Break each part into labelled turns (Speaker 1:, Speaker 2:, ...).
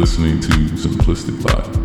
Speaker 1: listening to Simplistic Vibe.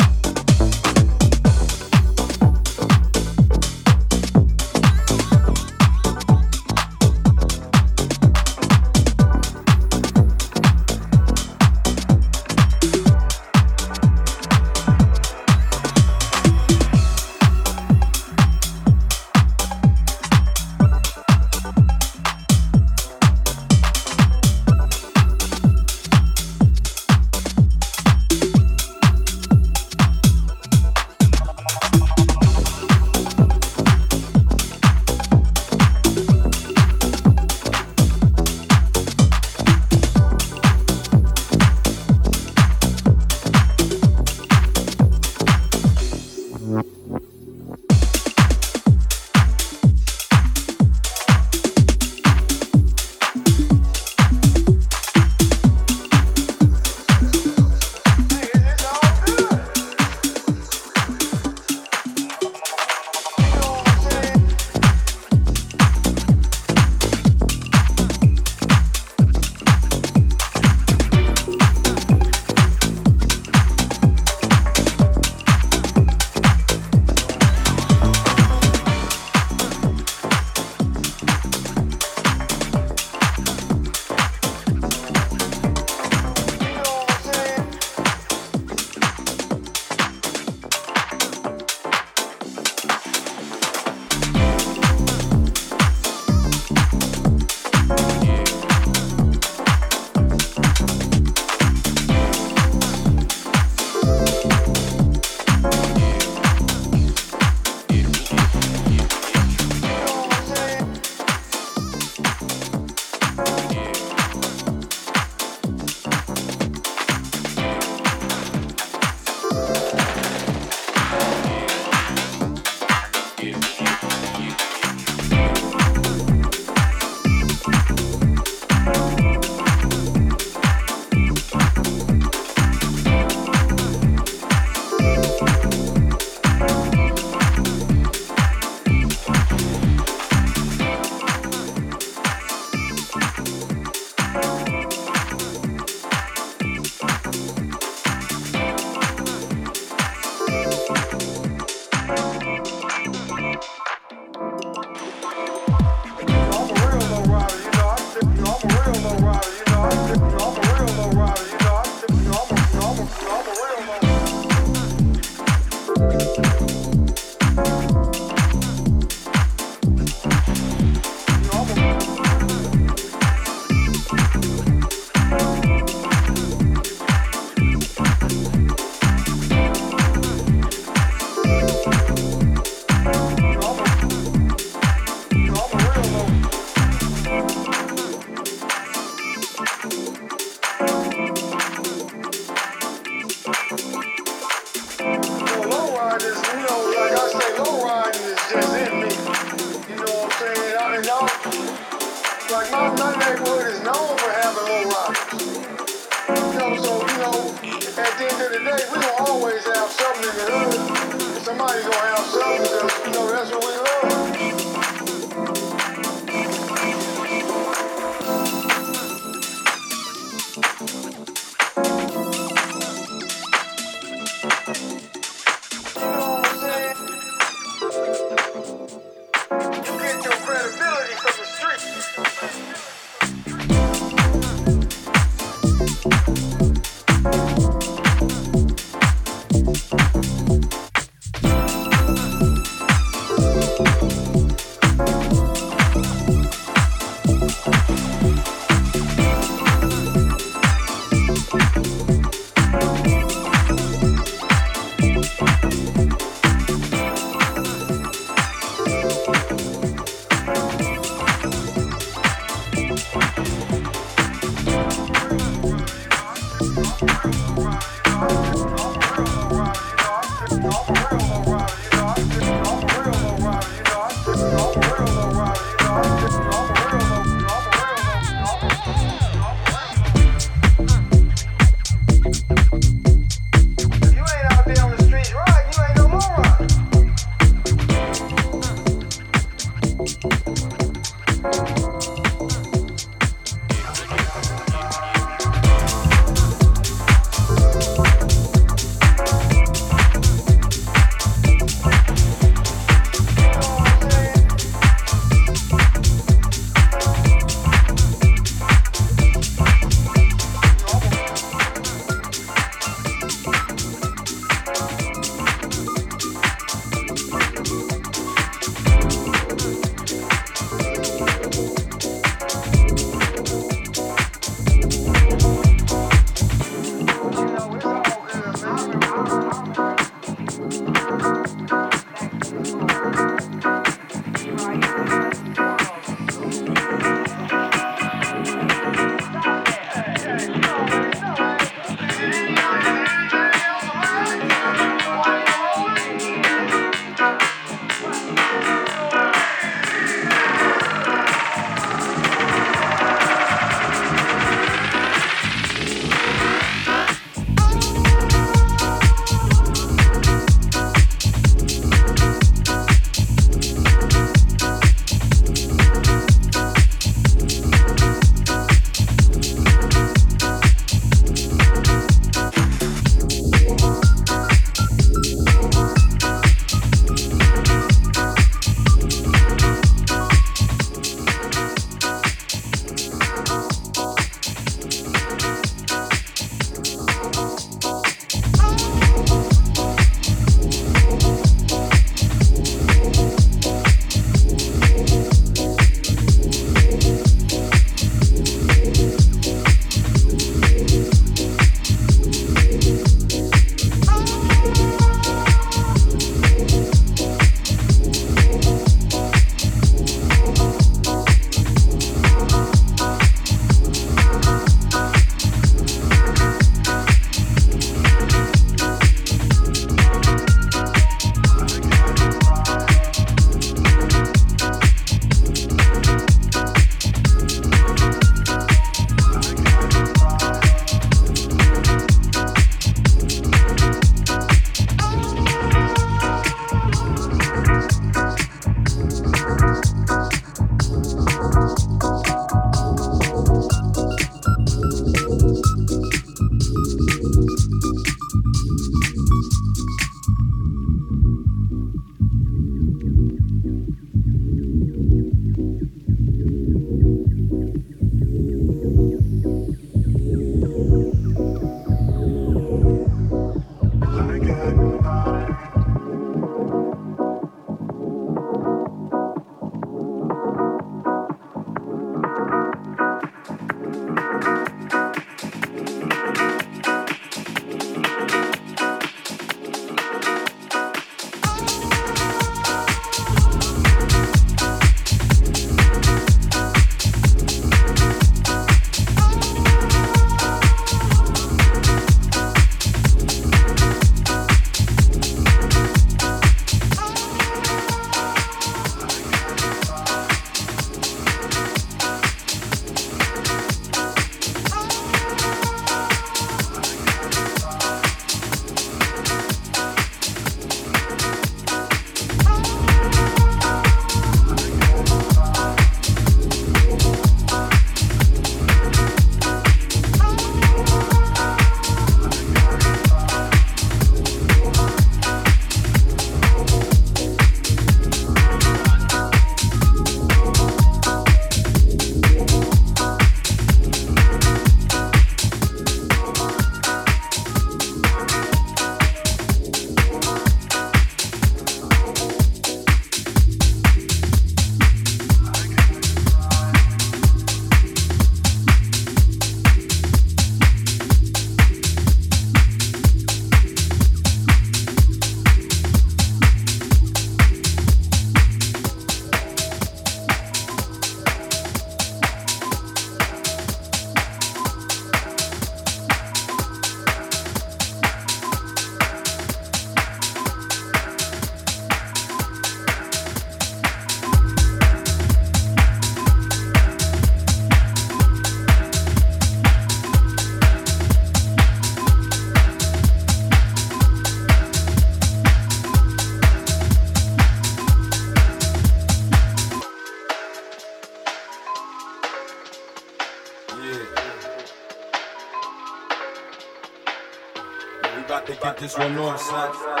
Speaker 2: This one on, son.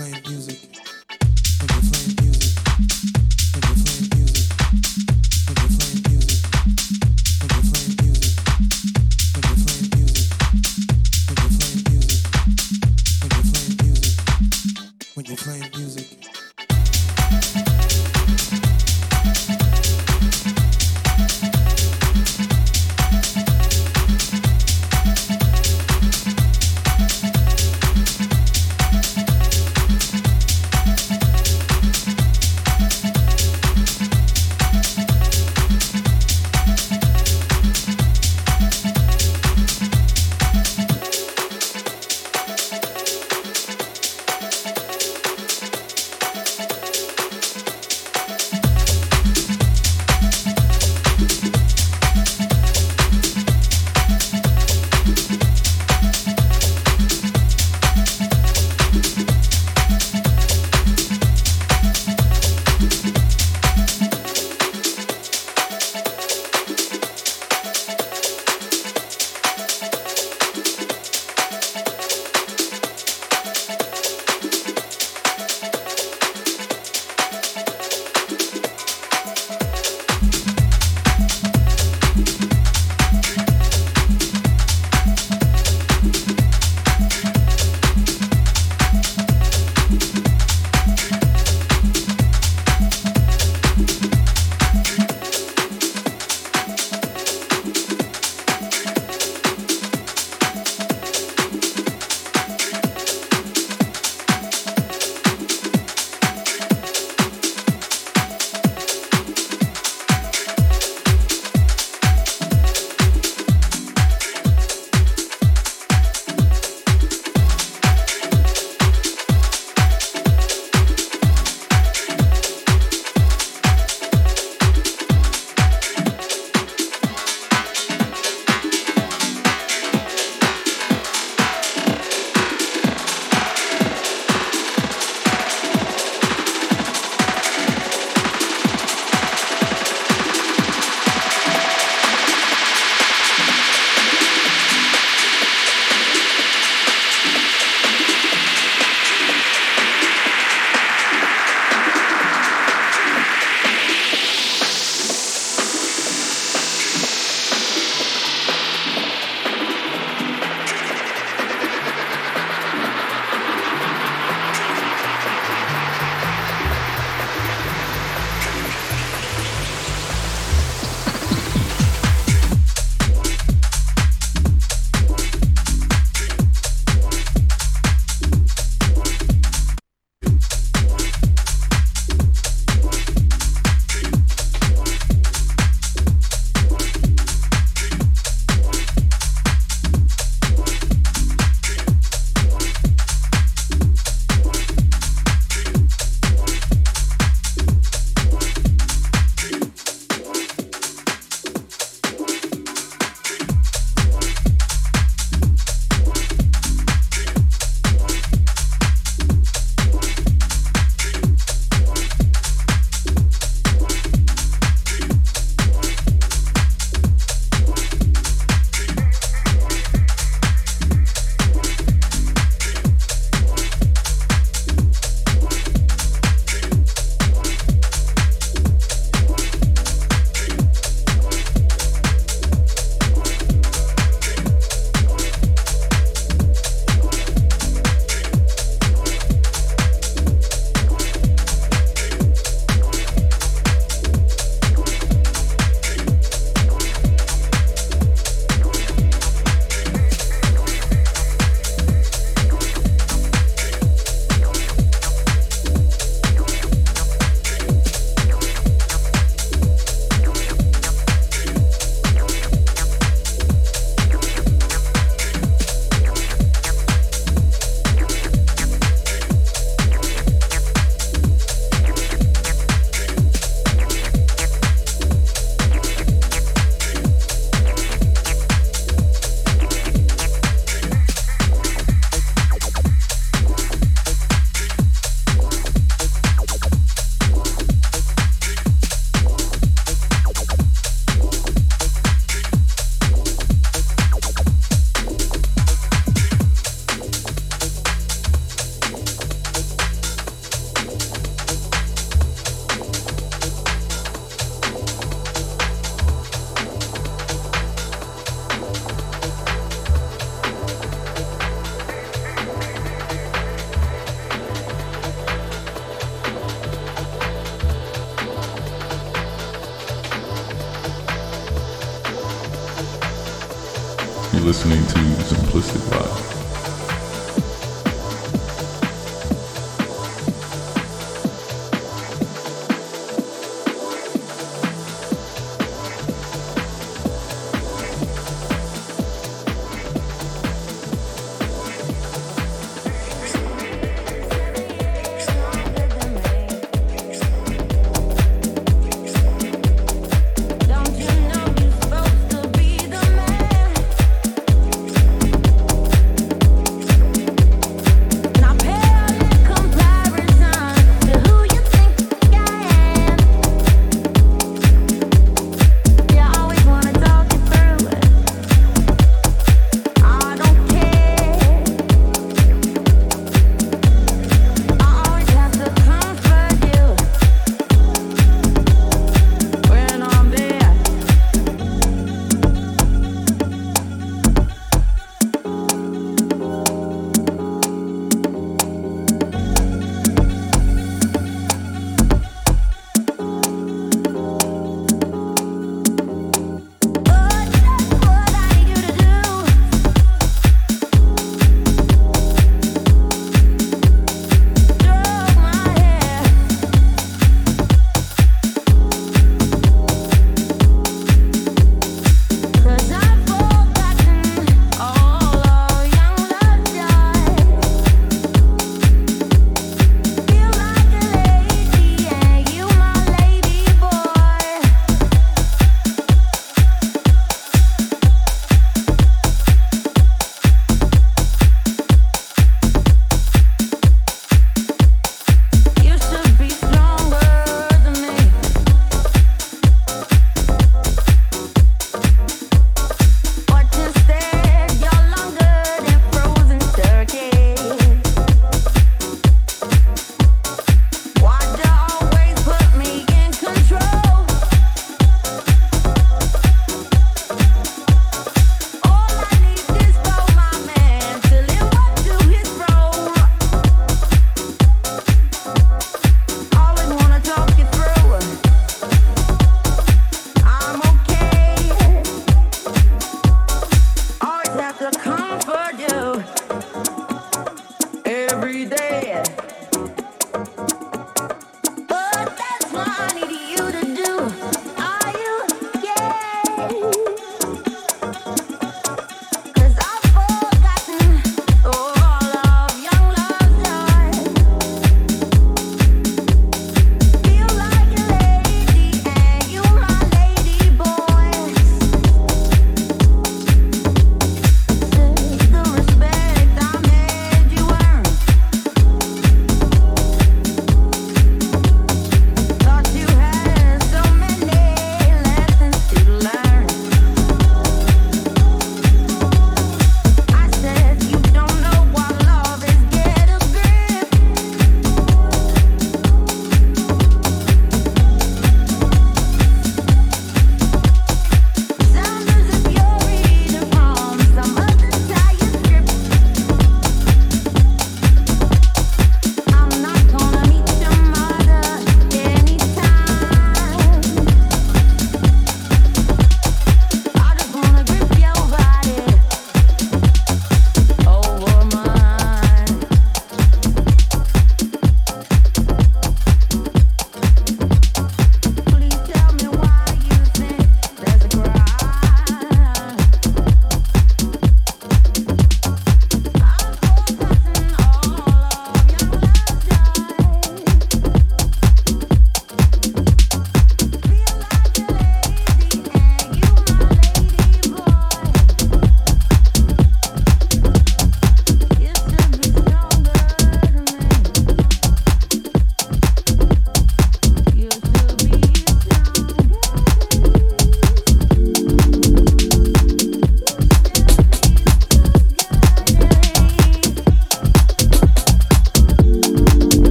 Speaker 3: claim you.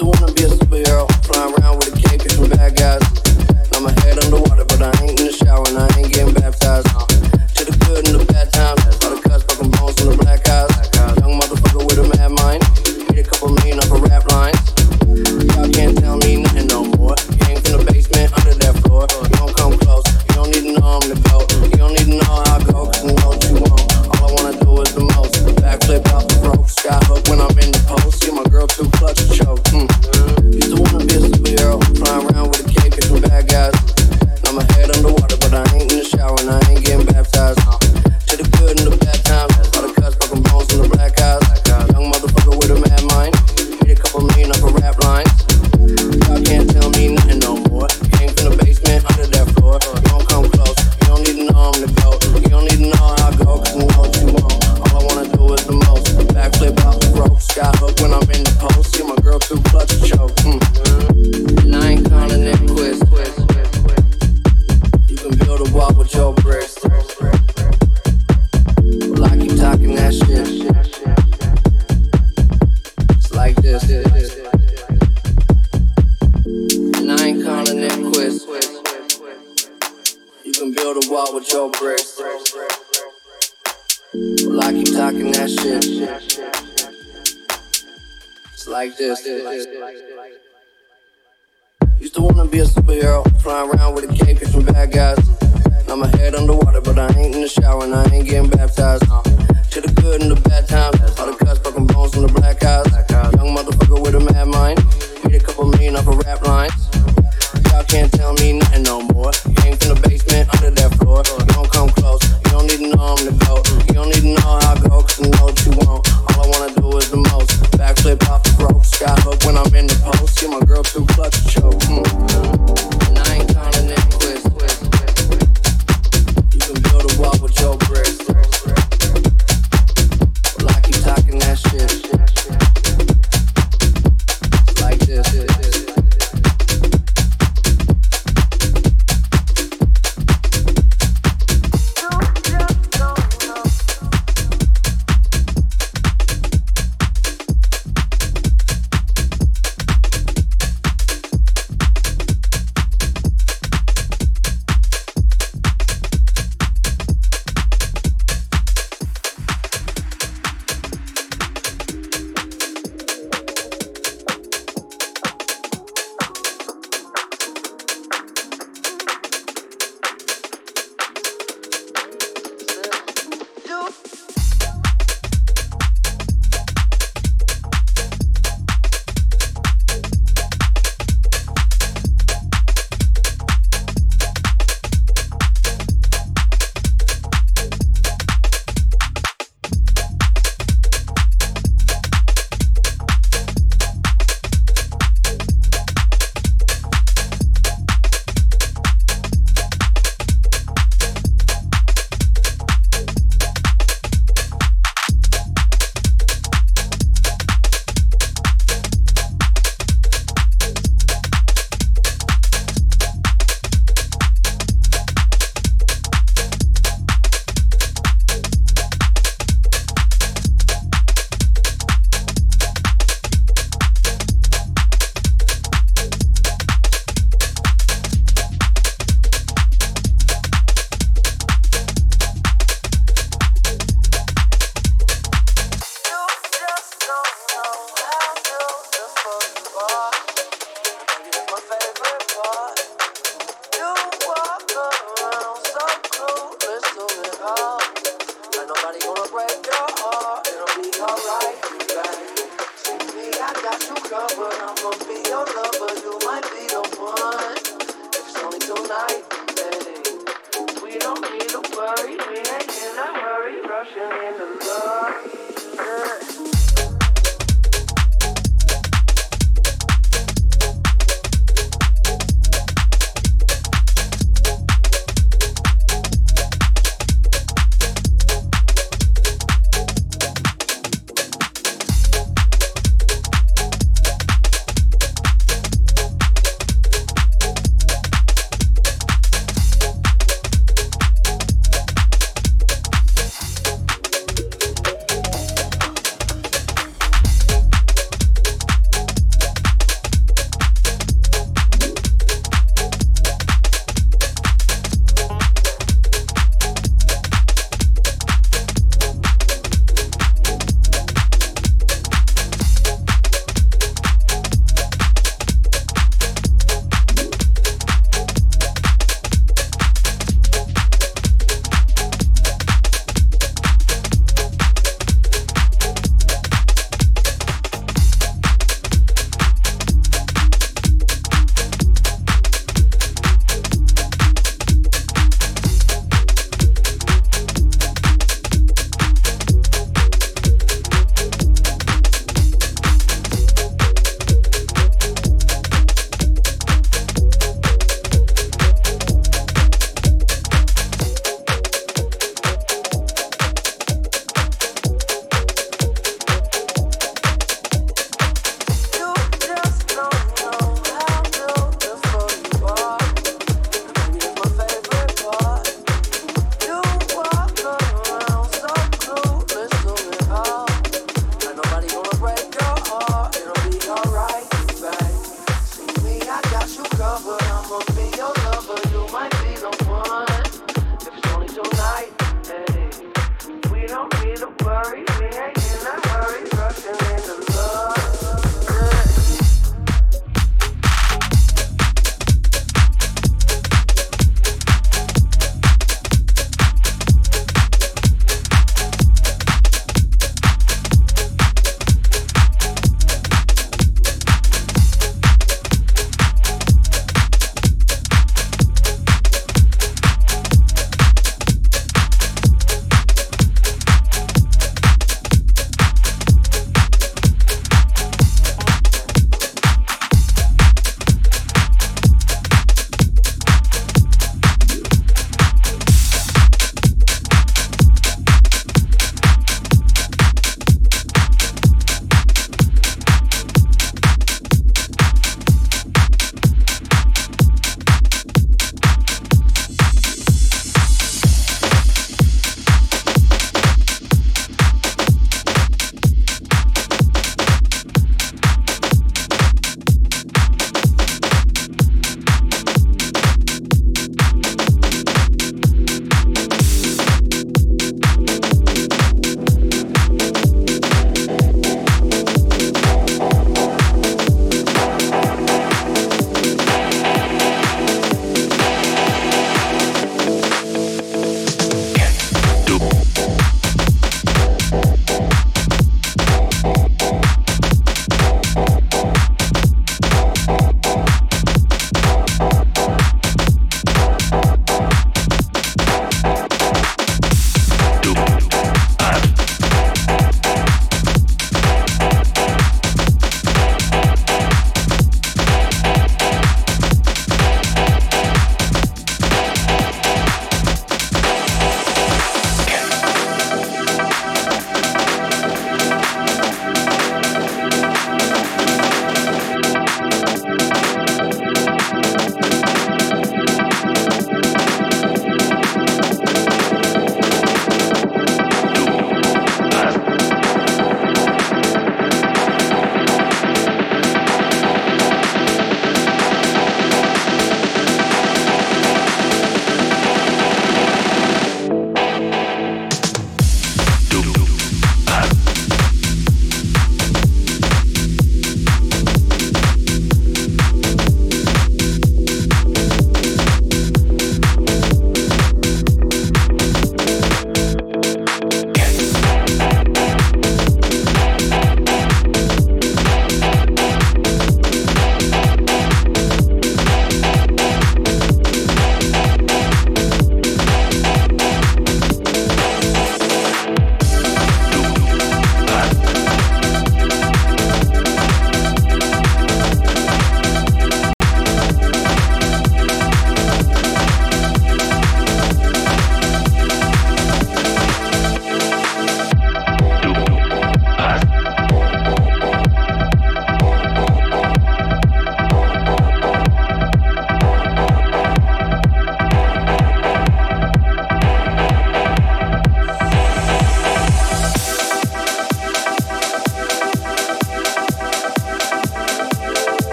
Speaker 4: I wanna be a superhero, flying around with a cape bad guys. Head underwater, but I ain't in the shower and I ain't getting baptized. To the good and the bad times, all the cuts, broken bones, and the black eyes. like this. Used to wanna be a superhero, flying around with a cape catching bad guys. Now my head underwater, but I ain't in the shower and I ain't getting baptized. To the good and the bad times, all the cuts, broken bones, and the black eyes. Young motherfucker with a mad mind, made a couple million off of rap lines Y'all can't tell me nothing no more. Came from the basement under that floor. You don't come close, you don't need to know I'm the goat. You don't need to know how I go, cause I know what you want hip hop bro. Sky hook when I'm in the post. See my girl too clutch to choke. Mm.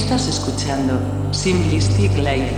Speaker 5: Estás escuchando Simplistic Life.